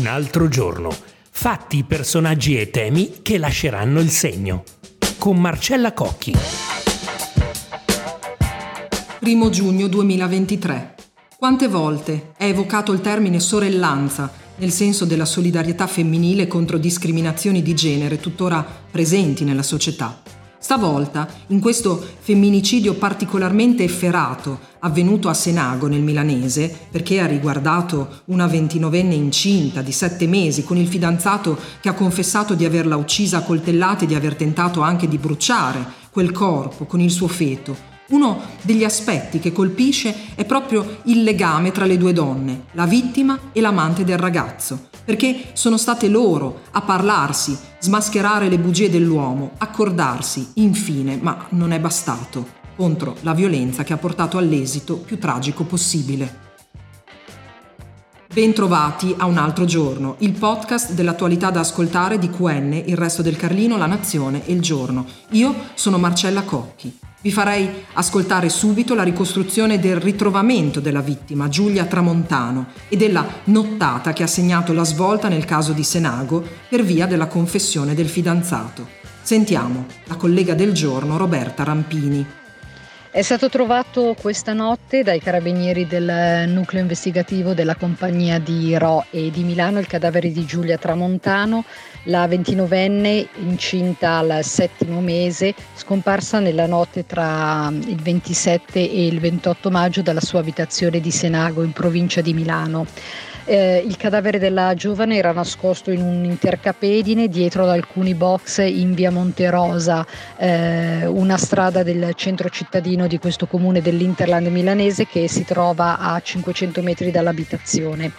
Un altro giorno. Fatti, personaggi e temi che lasceranno il segno. Con Marcella Cocchi. Primo giugno 2023. Quante volte è evocato il termine sorellanza nel senso della solidarietà femminile contro discriminazioni di genere tuttora presenti nella società? Stavolta, in questo femminicidio particolarmente efferato avvenuto a Senago nel milanese, perché ha riguardato una ventinovenne incinta di sette mesi con il fidanzato che ha confessato di averla uccisa a coltellate e di aver tentato anche di bruciare quel corpo con il suo feto, uno degli aspetti che colpisce è proprio il legame tra le due donne, la vittima e l'amante del ragazzo, perché sono state loro a parlarsi, smascherare le bugie dell'uomo, accordarsi, infine, ma non è bastato, contro la violenza che ha portato all'esito più tragico possibile. Bentrovati a un altro giorno, il podcast dell'attualità da ascoltare di QN, il resto del Carlino, la Nazione e il Giorno. Io sono Marcella Cocchi. Vi farei ascoltare subito la ricostruzione del ritrovamento della vittima, Giulia Tramontano, e della nottata che ha segnato la svolta nel caso di Senago per via della confessione del fidanzato. Sentiamo la collega del giorno Roberta Rampini. È stato trovato questa notte dai carabinieri del nucleo investigativo della compagnia di Ro e di Milano il cadavere di Giulia Tramontano, la 29enne incinta al settimo mese, scomparsa nella notte tra il 27 e il 28 maggio dalla sua abitazione di Senago in provincia di Milano. Eh, il cadavere della giovane era nascosto in un intercapedine dietro ad alcuni box in via Monterosa, eh, una strada del centro cittadino di questo comune dell'Interland milanese che si trova a 500 metri dall'abitazione.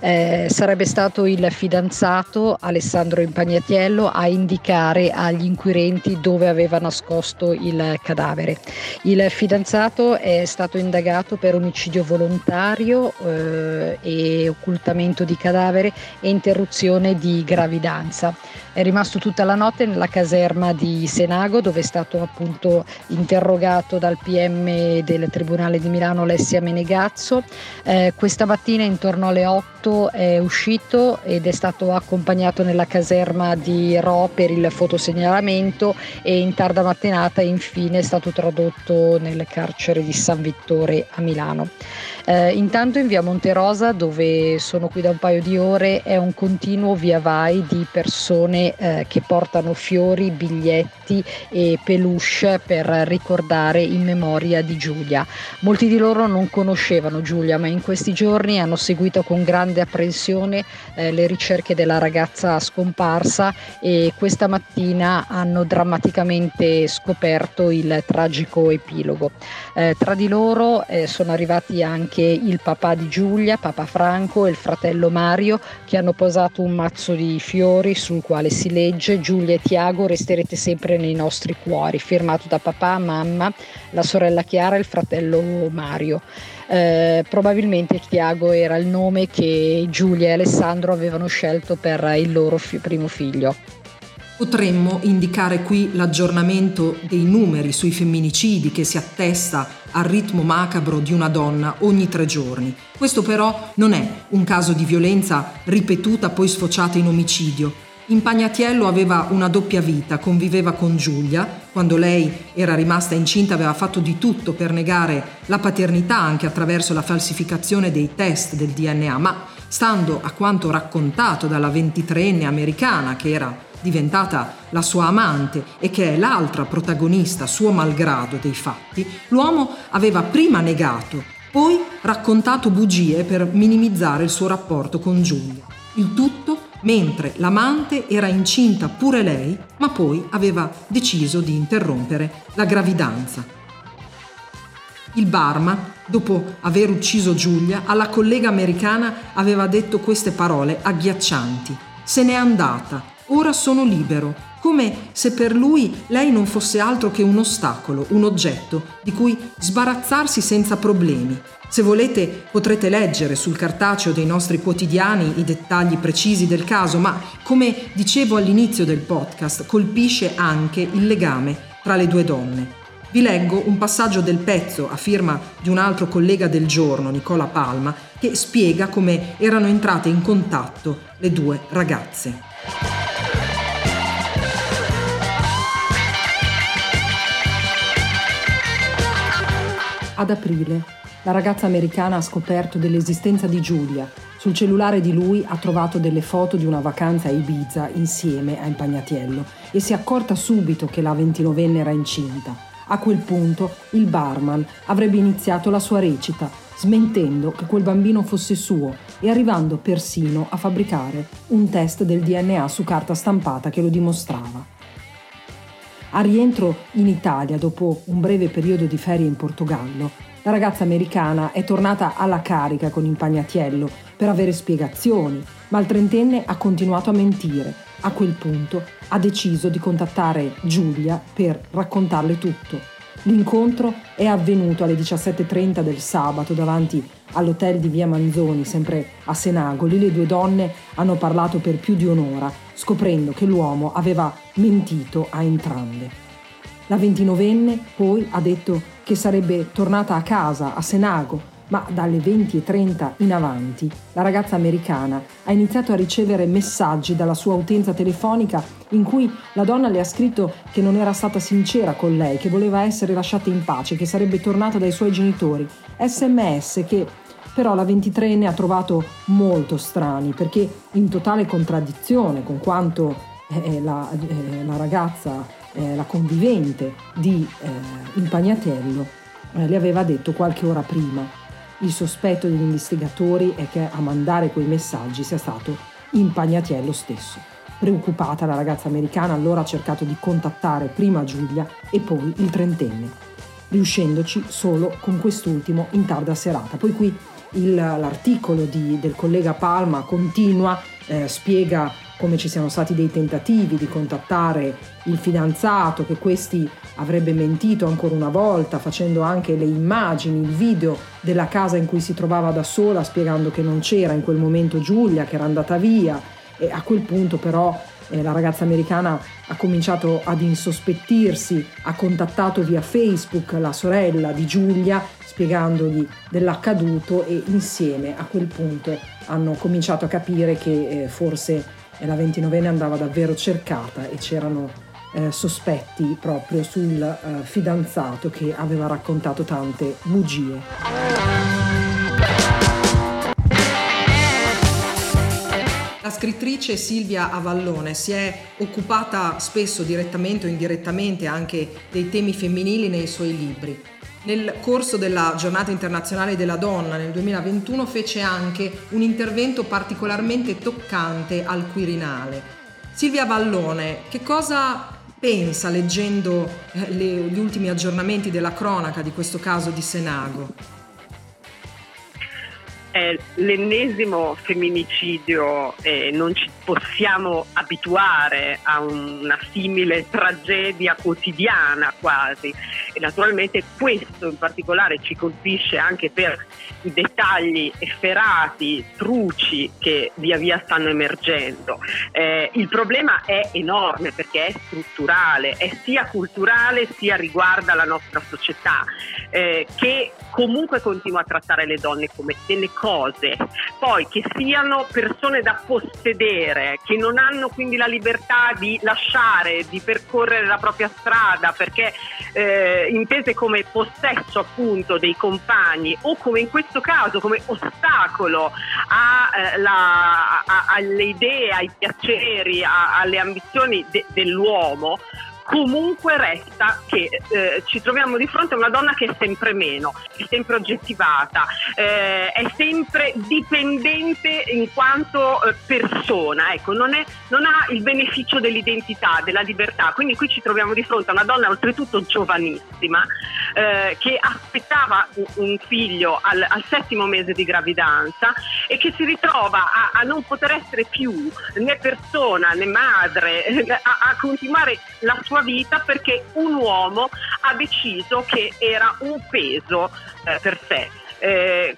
Eh, sarebbe stato il fidanzato Alessandro Impagnatiello a indicare agli inquirenti dove aveva nascosto il cadavere. Il fidanzato è stato indagato per omicidio volontario eh, e occultazione occultamento di cadavere e interruzione di gravidanza. È rimasto tutta la notte nella caserma di Senago dove è stato appunto interrogato dal PM del Tribunale di Milano Alessia Menegazzo. Eh, questa mattina intorno alle 8 è uscito ed è stato accompagnato nella caserma di Ro per il fotosegnalamento e in tarda mattinata infine è stato tradotto nel carcere di San Vittore a Milano. Eh, intanto in via Monterosa, dove sono qui da un paio di ore, è un continuo via vai di persone eh, che portano fiori, biglietti e peluche per ricordare in memoria di Giulia. Molti di loro non conoscevano Giulia, ma in questi giorni hanno seguito con grande apprensione eh, le ricerche della ragazza scomparsa e questa mattina hanno drammaticamente scoperto il tragico epilogo. Eh, tra di loro eh, sono arrivati anche il papà di Giulia, papà Franco e il fratello Mario che hanno posato un mazzo di fiori sul quale si legge Giulia e Tiago resterete sempre nei nostri cuori, firmato da papà, mamma, la sorella Chiara e il fratello Mario. Eh, probabilmente Tiago era il nome che Giulia e Alessandro avevano scelto per il loro fi- primo figlio. Potremmo indicare qui l'aggiornamento dei numeri sui femminicidi che si attesta al ritmo macabro di una donna ogni tre giorni. Questo però non è un caso di violenza ripetuta poi sfociata in omicidio. Impagnatiello aveva una doppia vita, conviveva con Giulia, quando lei era rimasta incinta aveva fatto di tutto per negare la paternità anche attraverso la falsificazione dei test del DNA, ma stando a quanto raccontato dalla 23enne americana che era diventata la sua amante e che è l'altra protagonista, suo malgrado, dei fatti, l'uomo aveva prima negato, poi raccontato bugie per minimizzare il suo rapporto con Giulia. Il tutto mentre l'amante era incinta pure lei, ma poi aveva deciso di interrompere la gravidanza. Il barman, dopo aver ucciso Giulia, alla collega americana aveva detto queste parole agghiaccianti. Se n'è andata, ora sono libero, come se per lui lei non fosse altro che un ostacolo, un oggetto di cui sbarazzarsi senza problemi. Se volete potrete leggere sul cartaceo dei nostri quotidiani i dettagli precisi del caso, ma come dicevo all'inizio del podcast, colpisce anche il legame tra le due donne. Vi leggo un passaggio del pezzo a firma di un altro collega del giorno, Nicola Palma, che spiega come erano entrate in contatto le due ragazze. Ad aprile, la ragazza americana ha scoperto dell'esistenza di Giulia. Sul cellulare di lui ha trovato delle foto di una vacanza a Ibiza insieme a Impagnatiello e si è accorta subito che la ventinovenne era incinta. A quel punto il barman avrebbe iniziato la sua recita, smentendo che quel bambino fosse suo e arrivando persino a fabbricare un test del DNA su carta stampata che lo dimostrava. A rientro in Italia, dopo un breve periodo di ferie in Portogallo, la ragazza americana è tornata alla carica con Impagnatiello per avere spiegazioni, ma il trentenne ha continuato a mentire. A quel punto ha deciso di contattare Giulia per raccontarle tutto. L'incontro è avvenuto alle 17.30 del sabato davanti all'hotel di Via Manzoni, sempre a Senagoli. Le due donne hanno parlato per più di un'ora, scoprendo che l'uomo aveva mentito a entrambe. La ventinovenne poi ha detto che sarebbe tornata a casa a Senago, ma dalle 20.30 in avanti la ragazza americana ha iniziato a ricevere messaggi dalla sua utenza telefonica in cui la donna le ha scritto che non era stata sincera con lei, che voleva essere lasciata in pace, che sarebbe tornata dai suoi genitori. SMS che però la 23enne ha trovato molto strani perché in totale contraddizione con quanto eh, la, eh, la ragazza eh, la convivente di eh, Impagnatello, eh, le aveva detto qualche ora prima. Il sospetto degli investigatori è che a mandare quei messaggi sia stato Impagnatiello stesso. Preoccupata la ragazza americana allora ha cercato di contattare prima Giulia e poi il trentenne, riuscendoci solo con quest'ultimo in tarda serata. Poi qui il, l'articolo di, del collega Palma continua, eh, spiega come ci siano stati dei tentativi di contattare il fidanzato, che questi avrebbe mentito ancora una volta, facendo anche le immagini, il video della casa in cui si trovava da sola, spiegando che non c'era in quel momento Giulia, che era andata via. E a quel punto però eh, la ragazza americana ha cominciato ad insospettirsi, ha contattato via Facebook la sorella di Giulia spiegandogli dell'accaduto e insieme a quel punto hanno cominciato a capire che eh, forse la ventinovenne andava davvero cercata e c'erano eh, sospetti proprio sul eh, fidanzato che aveva raccontato tante bugie. La scrittrice Silvia Avallone si è occupata spesso direttamente o indirettamente anche dei temi femminili nei suoi libri. Nel corso della giornata internazionale della donna nel 2021 fece anche un intervento particolarmente toccante al Quirinale. Silvia Vallone, che cosa pensa leggendo eh, gli ultimi aggiornamenti della cronaca di questo caso di Senago? È l'ennesimo femminicidio e non ci possiamo abituare a una simile tragedia quotidiana quasi e naturalmente questo in particolare ci colpisce anche per i dettagli efferati, truci che via via stanno emergendo. Eh, il problema è enorme perché è strutturale, è sia culturale sia riguarda la nostra società eh, che comunque continua a trattare le donne come delle cose, poi che siano persone da possedere, che non hanno quindi la libertà di lasciare, di percorrere la propria strada perché eh, intese come possesso appunto dei compagni o come in questo caso come ostacolo a, eh, la, a, alle idee, ai piaceri, a, alle ambizioni de, dell'uomo, comunque resta che eh, ci troviamo di fronte a una donna che è sempre meno, è sempre oggettivata, eh, è sempre dipendente in quanto eh, persona, ecco, non, è, non, ha il beneficio dell'identità, della libertà. Quindi qui ci troviamo di fronte a una donna oltretutto giovanissima eh, che aspettava un figlio al, al, settimo mese di gravidanza e che si ritrova a, a non poter essere più né persona né madre, a, a continuare la sua vita perché un uomo ha deciso che era un peso eh, per sé. Eh,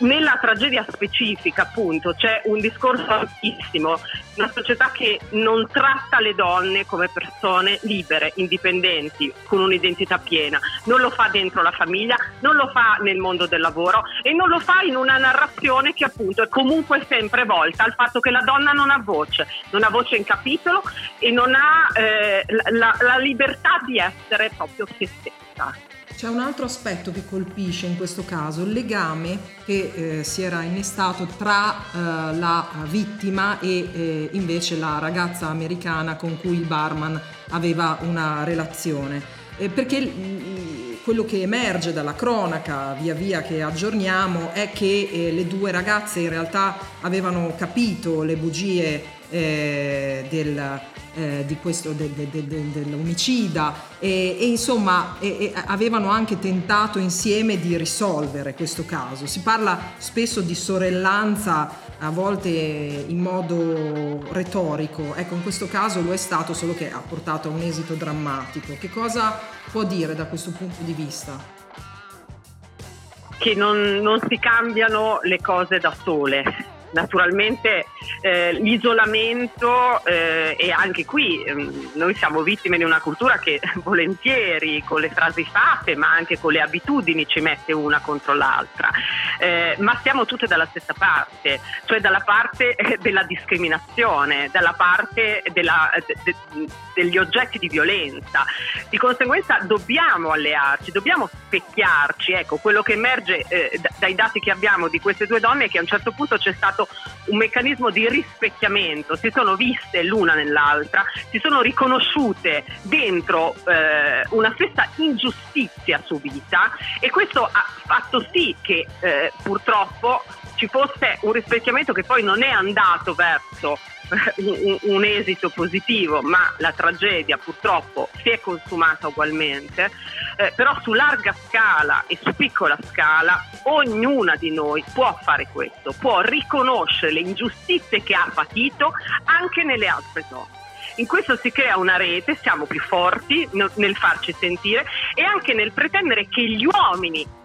nella tragedia specifica, appunto, c'è un discorso altissimo, una società che non tratta le donne come persone libere, indipendenti, con un'identità piena, non lo fa dentro la famiglia, non lo fa nel mondo del lavoro e non lo fa in una narrazione che appunto è comunque sempre volta al fatto che la donna non ha voce, non ha voce in capitolo e non ha eh, la, la libertà di essere proprio se stessa. C'è un altro aspetto che colpisce in questo caso, il legame che eh, si era innestato tra eh, la vittima e eh, invece la ragazza americana con cui il barman aveva una relazione. Eh, perché mm, quello che emerge dalla cronaca via via che aggiorniamo è che eh, le due ragazze in realtà avevano capito le bugie eh, del, eh, di questo, de, de, de, dell'omicida e, e insomma e, e avevano anche tentato insieme di risolvere questo caso. Si parla spesso di sorellanza a volte in modo retorico, ecco in questo caso lo è stato solo che ha portato a un esito drammatico. Che cosa può dire da questo punto di vista? Che non, non si cambiano le cose da sole naturalmente eh, l'isolamento eh, e anche qui eh, noi siamo vittime di una cultura che volentieri con le frasi fatte ma anche con le abitudini ci mette una contro l'altra, eh, ma siamo tutte dalla stessa parte, cioè dalla parte eh, della discriminazione, dalla parte della, de, de, degli oggetti di violenza. Di conseguenza dobbiamo allearci, dobbiamo specchiarci, ecco quello che emerge eh, dai dati che abbiamo di queste due donne è che a un certo punto c'è stato stato un meccanismo di rispecchiamento, si sono viste l'una nell'altra, si sono riconosciute dentro eh, una stessa ingiustizia subita e questo ha fatto sì che eh, purtroppo ci fosse un rispecchiamento che poi non è andato verso un, un, esito positivo, ma la tragedia purtroppo si è consumata ugualmente, eh, però su larga scala e su piccola scala ognuna di noi può fare questo, può riconoscere le ingiustizie che ha patito anche nelle altre donne. In questo si crea una rete, siamo più forti nel farci sentire e anche nel pretendere che gli uomini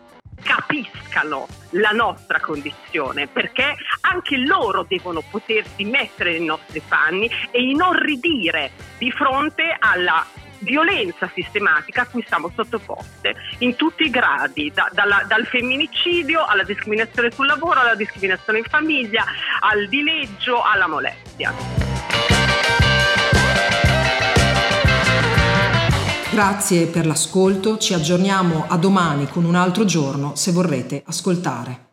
capiscano la nostra condizione, perché anche loro devono potersi mettere nei nostri panni e inorridire di fronte alla violenza sistematica a cui siamo sottoposte in tutti i gradi, da, dalla, dal femminicidio alla discriminazione sul lavoro, alla discriminazione in famiglia, al dileggio, alla molestia. Grazie per l'ascolto, ci aggiorniamo a domani con un altro giorno se vorrete ascoltare.